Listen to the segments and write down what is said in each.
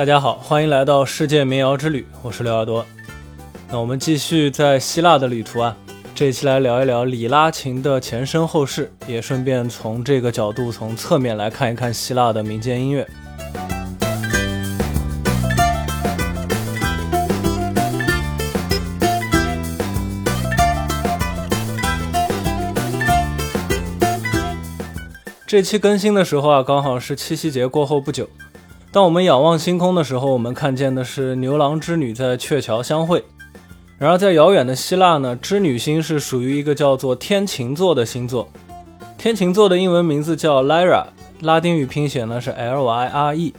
大家好，欢迎来到世界民谣之旅，我是刘耳朵。那我们继续在希腊的旅途啊，这一期来聊一聊里拉琴的前身后世，也顺便从这个角度，从侧面来看一看希腊的民间音乐。这期更新的时候啊，刚好是七夕节过后不久。当我们仰望星空的时候，我们看见的是牛郎织女在鹊桥相会。然而，在遥远的希腊呢，织女星是属于一个叫做天琴座的星座。天琴座的英文名字叫 Lyra，拉丁语拼写呢是 L Y R E，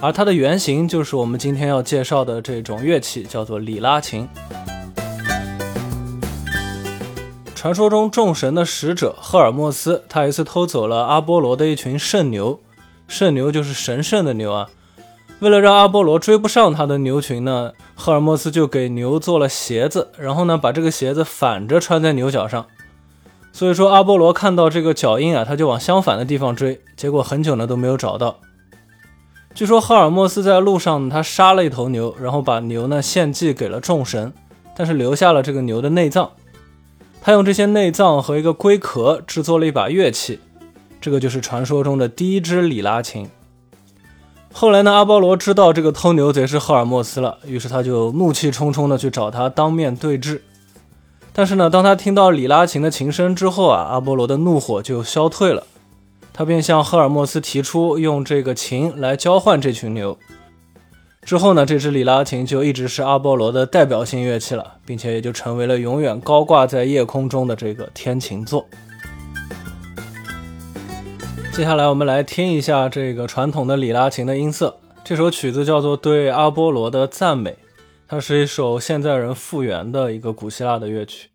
而它的原型就是我们今天要介绍的这种乐器，叫做里拉琴。传说中众神的使者赫尔墨斯，他一次偷走了阿波罗的一群圣牛，圣牛就是神圣的牛啊。为了让阿波罗追不上他的牛群呢，赫尔墨斯就给牛做了鞋子，然后呢把这个鞋子反着穿在牛角上。所以说阿波罗看到这个脚印啊，他就往相反的地方追，结果很久呢都没有找到。据说赫尔墨斯在路上他杀了一头牛，然后把牛呢献祭给了众神，但是留下了这个牛的内脏。他用这些内脏和一个龟壳制作了一把乐器，这个就是传说中的第一支里拉琴。后来呢，阿波罗知道这个偷牛贼是赫尔墨斯了，于是他就怒气冲冲的去找他当面对质。但是呢，当他听到里拉琴的琴声之后啊，阿波罗的怒火就消退了，他便向赫尔墨斯提出用这个琴来交换这群牛。之后呢，这支里拉琴就一直是阿波罗的代表性乐器了，并且也就成为了永远高挂在夜空中的这个天琴座。接下来我们来听一下这个传统的里拉琴的音色，这首曲子叫做《对阿波罗的赞美》，它是一首现在人复原的一个古希腊的乐曲。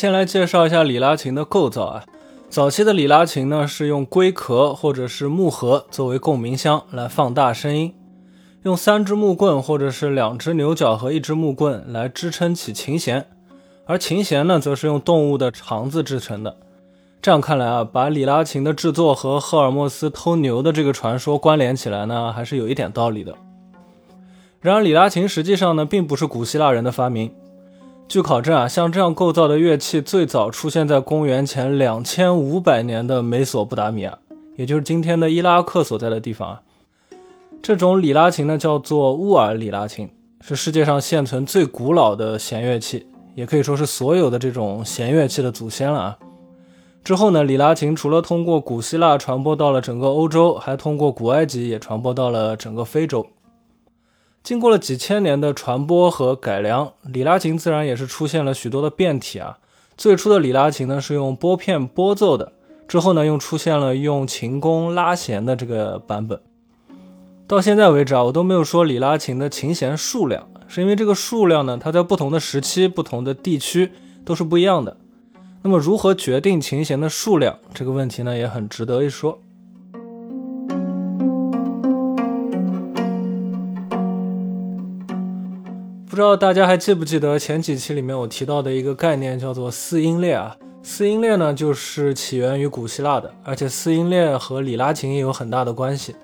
先来介绍一下里拉琴的构造啊。早期的里拉琴呢，是用龟壳或者是木盒作为共鸣箱来放大声音，用三支木棍或者是两只牛角和一支木棍来支撑起琴弦，而琴弦呢，则是用动物的肠子制成的。这样看来啊，把里拉琴的制作和赫尔墨斯偷牛的这个传说关联起来呢，还是有一点道理的。然而，里拉琴实际上呢，并不是古希腊人的发明。据考证啊，像这样构造的乐器最早出现在公元前两千五百年的美索不达米亚，也就是今天的伊拉克所在的地方啊。这种里拉琴呢，叫做乌尔里拉琴，是世界上现存最古老的弦乐器，也可以说是所有的这种弦乐器的祖先了啊。之后呢，里拉琴除了通过古希腊传播到了整个欧洲，还通过古埃及也传播到了整个非洲。经过了几千年的传播和改良，里拉琴自然也是出现了许多的变体啊。最初的里拉琴呢是用拨片拨奏的，之后呢又出现了用琴弓拉弦的这个版本。到现在为止啊，我都没有说里拉琴的琴弦数量，是因为这个数量呢，它在不同的时期、不同的地区都是不一样的。那么如何决定琴弦的数量这个问题呢，也很值得一说。不知道大家还记不记得前几期里面我提到的一个概念，叫做四音列啊。四音列呢，就是起源于古希腊的，而且四音列和里拉琴也有很大的关系。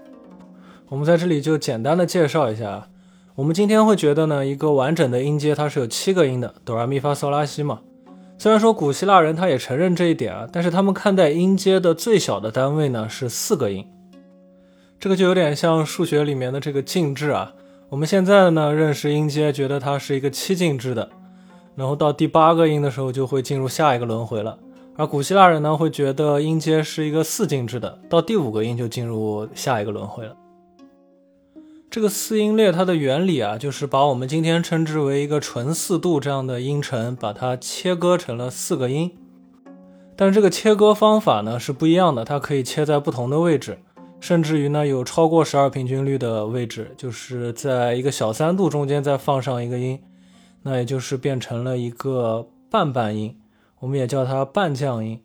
我们在这里就简单的介绍一下。我们今天会觉得呢，一个完整的音阶它是有七个音的，哆来咪发嗦拉西嘛。虽然说古希腊人他也承认这一点啊，但是他们看待音阶的最小的单位呢是四个音。这个就有点像数学里面的这个进制啊。我们现在呢认识音阶，觉得它是一个七进制的，然后到第八个音的时候就会进入下一个轮回了。而古希腊人呢会觉得音阶是一个四进制的，到第五个音就进入下一个轮回了。这个四音列它的原理啊，就是把我们今天称之为一个纯四度这样的音程，把它切割成了四个音。但是这个切割方法呢是不一样的，它可以切在不同的位置。甚至于呢有超过十二平均律的位置，就是在一个小三度中间再放上一个音，那也就是变成了一个半半音，我们也叫它半降音，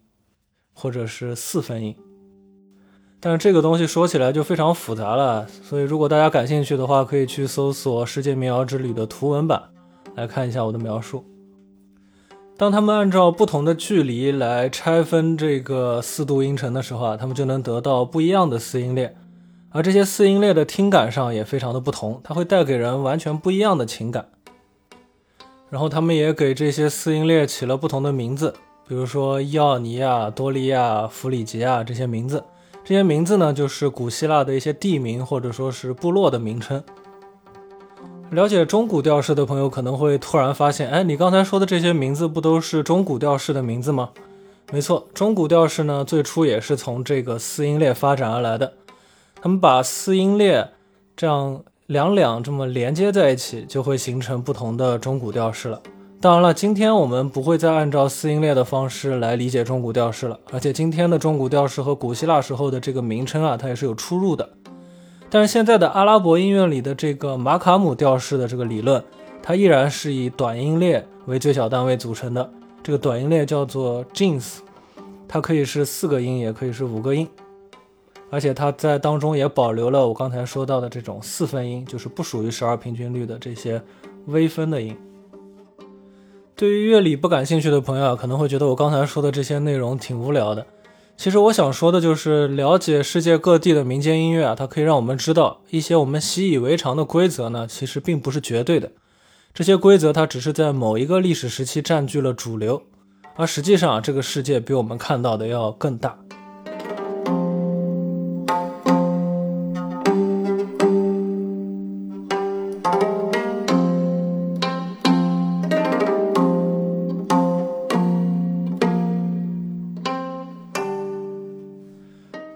或者是四分音。但是这个东西说起来就非常复杂了，所以如果大家感兴趣的话，可以去搜索《世界民谣之旅》的图文版来看一下我的描述。当他们按照不同的距离来拆分这个四度音程的时候啊，他们就能得到不一样的四音列，而这些四音列的听感上也非常的不同，它会带给人完全不一样的情感。然后他们也给这些四音列起了不同的名字，比如说伊奥尼亚、多利亚、弗里吉亚这些名字。这些名字呢，就是古希腊的一些地名或者说是部落的名称。了解中古调式的朋友可能会突然发现，哎，你刚才说的这些名字不都是中古调式的名字吗？没错，中古调式呢，最初也是从这个四音列发展而来的。他们把四音列这样两两这么连接在一起，就会形成不同的中古调式了。当然了，今天我们不会再按照四音列的方式来理解中古调式了。而且今天的中古调式和古希腊时候的这个名称啊，它也是有出入的。但是现在的阿拉伯音乐里的这个马卡姆调式的这个理论，它依然是以短音列为最小单位组成的。这个短音列叫做 jins，它可以是四个音，也可以是五个音。而且它在当中也保留了我刚才说到的这种四分音，就是不属于十二平均律的这些微分的音。对于乐理不感兴趣的朋友啊，可能会觉得我刚才说的这些内容挺无聊的。其实我想说的就是，了解世界各地的民间音乐啊，它可以让我们知道一些我们习以为常的规则呢，其实并不是绝对的。这些规则它只是在某一个历史时期占据了主流，而实际上啊，这个世界比我们看到的要更大。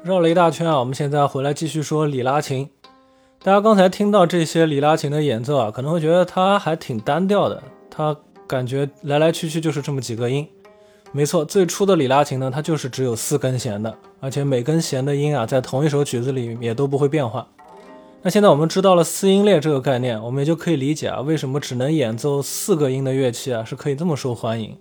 绕了一大圈啊，我们现在回来继续说里拉琴。大家刚才听到这些里拉琴的演奏啊，可能会觉得它还挺单调的，它感觉来来去去就是这么几个音。没错，最初的里拉琴呢，它就是只有四根弦的，而且每根弦的音啊，在同一首曲子里也都不会变化。那现在我们知道了四音列这个概念，我们也就可以理解啊，为什么只能演奏四个音的乐器啊，是可以这么受欢迎。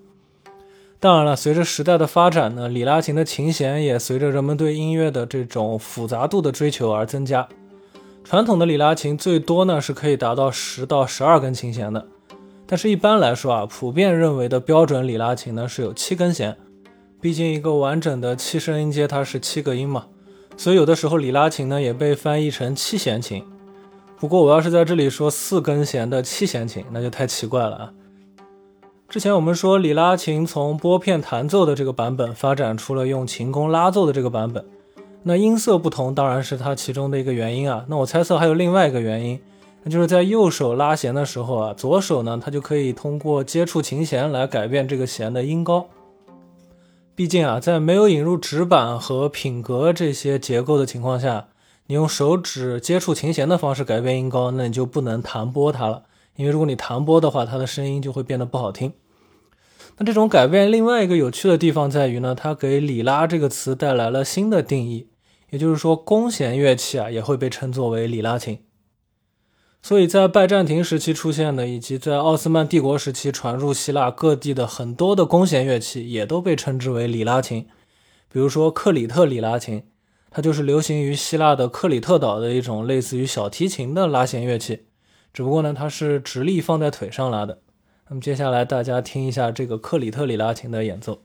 当然了，随着时代的发展呢，里拉琴的琴弦也随着人们对音乐的这种复杂度的追求而增加。传统的里拉琴最多呢是可以达到十到十二根琴弦的，但是一般来说啊，普遍认为的标准里拉琴呢是有七根弦。毕竟一个完整的七声音阶它是七个音嘛，所以有的时候里拉琴呢也被翻译成七弦琴。不过我要是在这里说四根弦的七弦琴，那就太奇怪了啊。之前我们说，里拉琴从拨片弹奏的这个版本发展出了用琴弓拉奏的这个版本。那音色不同，当然是它其中的一个原因啊。那我猜测还有另外一个原因，那就是在右手拉弦的时候啊，左手呢它就可以通过接触琴弦来改变这个弦的音高。毕竟啊，在没有引入指板和品格这些结构的情况下，你用手指接触琴弦的方式改变音高，那你就不能弹拨它了。因为如果你弹拨的话，它的声音就会变得不好听。那这种改变，另外一个有趣的地方在于呢，它给“里拉”这个词带来了新的定义，也就是说，弓弦乐器啊也会被称作为里拉琴。所以在拜占庭时期出现的，以及在奥斯曼帝国时期传入希腊各地的很多的弓弦乐器，也都被称之为里拉琴。比如说克里特里拉琴，它就是流行于希腊的克里特岛的一种类似于小提琴的拉弦乐器。只不过呢，它是直立放在腿上拉的。那么接下来大家听一下这个克里特里拉琴的演奏。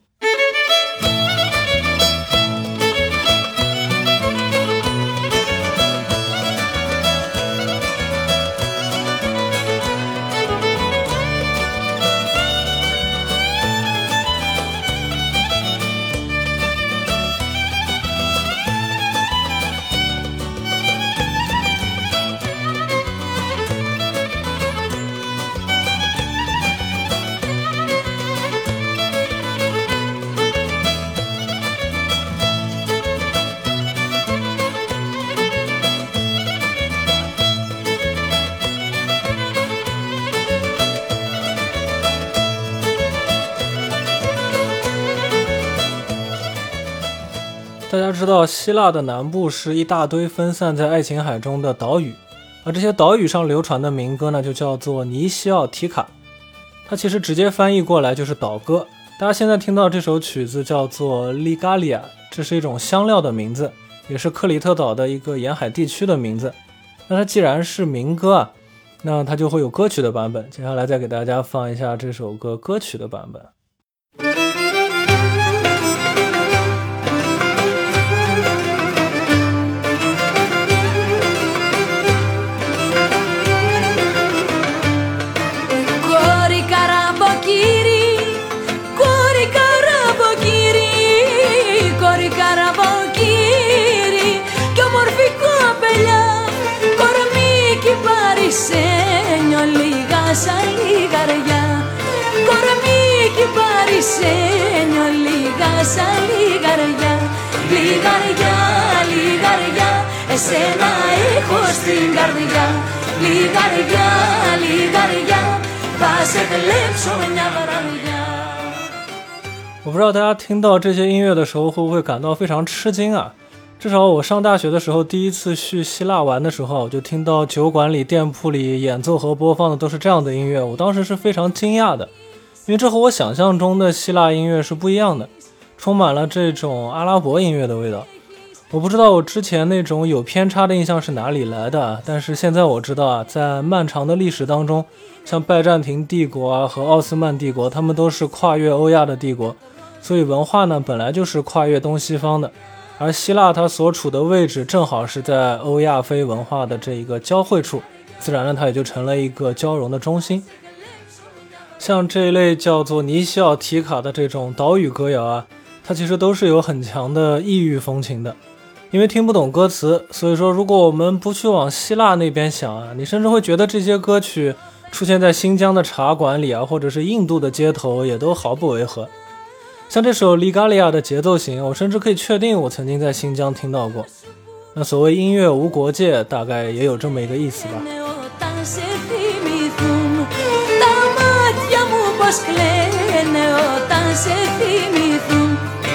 大家知道，希腊的南部是一大堆分散在爱琴海中的岛屿，而这些岛屿上流传的民歌呢，就叫做尼西奥提卡。它其实直接翻译过来就是岛歌。大家现在听到这首曲子叫做《利加利亚》，这是一种香料的名字，也是克里特岛的一个沿海地区的名字。那它既然是民歌啊，那它就会有歌曲的版本。接下来再给大家放一下这首歌歌曲的版本。παρισένιο λίγα σαν λιγαριά Λιγαριά, λιγαριά, εσένα έχω στην καρδιά Λιγαριά, λιγαριά, θα σε κλέψω μια βραδιά 我不知道大家听到这些音乐的时候会不会感到非常吃惊啊？至少我上大学的时候，第一次去希腊玩的时候，我就听到酒馆里、店铺里演奏和播放的都是这样的音乐，我当时是非常惊讶的， 因为这和我想象中的希腊音乐是不一样的，充满了这种阿拉伯音乐的味道。我不知道我之前那种有偏差的印象是哪里来的，但是现在我知道啊，在漫长的历史当中，像拜占庭帝国啊和奥斯曼帝国，他们都是跨越欧亚的帝国，所以文化呢本来就是跨越东西方的。而希腊它所处的位置正好是在欧亚非文化的这一个交汇处，自然呢，它也就成了一个交融的中心。像这一类叫做尼西奥提卡的这种岛屿歌谣啊，它其实都是有很强的异域风情的。因为听不懂歌词，所以说如果我们不去往希腊那边想啊，你甚至会觉得这些歌曲出现在新疆的茶馆里啊，或者是印度的街头，也都毫不违和。像这首《利加利亚》的节奏型，我甚至可以确定我曾经在新疆听到过。那所谓音乐无国界，大概也有这么一个意思吧。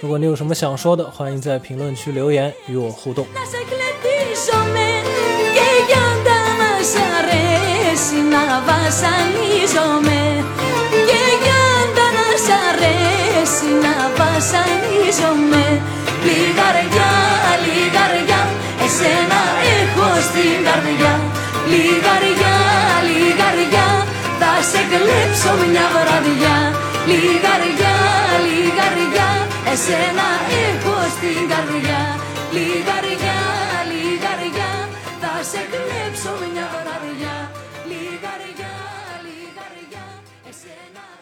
如果你有什么想说的，欢迎在评论区留言与我互动。βασανίζομαι Λιγαριά, λιγαριά, εσένα έχω στην καρδιά Λιγαριά, λιγαριά, θα σε κλέψω μια βραδιά Λιγαριά, λιγαριά, εσένα έχω στην καρδιά. Λιγαριά, λιγαριά, θα σε κλέψω μια βραδιά Λιγαριά, λιγαριά, εσένα έχω στην καρδιά